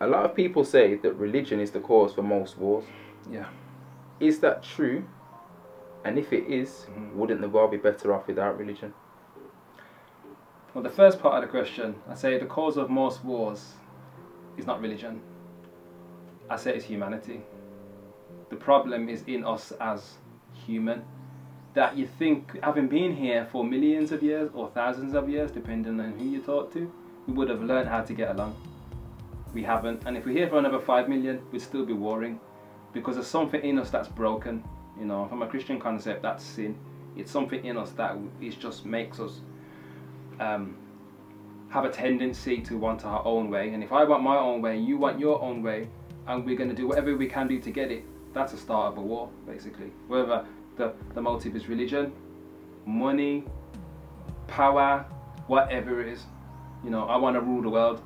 A lot of people say that religion is the cause for most wars. Yeah. Is that true? And if it is, Mhm. wouldn't the world be better off without religion? Well, the first part of the question, I say the cause of most wars is not religion. I say it's humanity. The problem is in us as human. That you think, having been here for millions of years or thousands of years, depending on who you talk to, we would have learned how to get along. We haven't. And if we're here for another five million, we'd still be warring. Because there's something in us that's broken. You know, from a Christian concept, that's sin. It's something in us that it just makes us um, have a tendency to want our own way. And if I want my own way, you want your own way, and we're going to do whatever we can do to get it, that's a start of a war, basically. Whether the, the motive is religion, money, power, whatever it is. You know, I want to rule the world.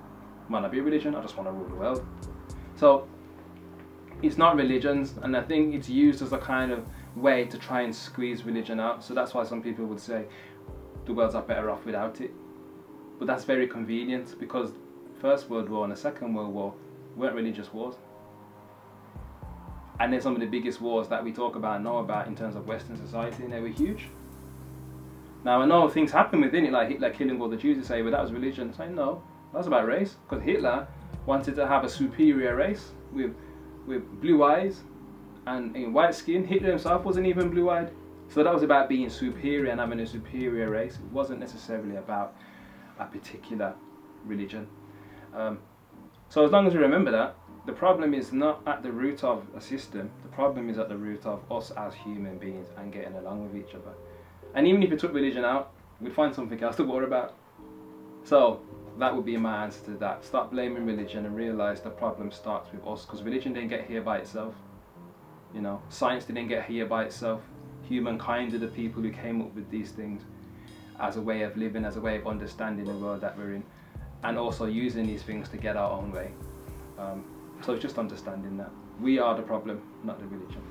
Might not be religion, I just want to rule the world. So, it's not religions, and I think it's used as a kind of way to try and squeeze religion out. So that's why some people would say the world's are better off without it. But that's very convenient because First World War and the Second World War weren't religious wars. And they're some of the biggest wars that we talk about and know about in terms of Western society, and they were huge. Now I know things happen within it, like Hitler killing all the Jews. You say, "Well, that was religion." It's no, that's about race, because Hitler wanted to have a superior race with with blue eyes and in white skin. Hitler himself wasn't even blue-eyed, so that was about being superior and having a superior race. It wasn't necessarily about a particular religion. Um, so as long as we remember that, the problem is not at the root of a system. The problem is at the root of us as human beings and getting along with each other. And even if you took religion out, we'd find something else to worry about. So that would be my answer to that. Stop blaming religion and realize the problem starts with us because religion didn't get here by itself. You know, science didn't get here by itself. Humankind are the people who came up with these things as a way of living, as a way of understanding the world that we're in, and also using these things to get our own way. Um, so it's just understanding that we are the problem, not the religion.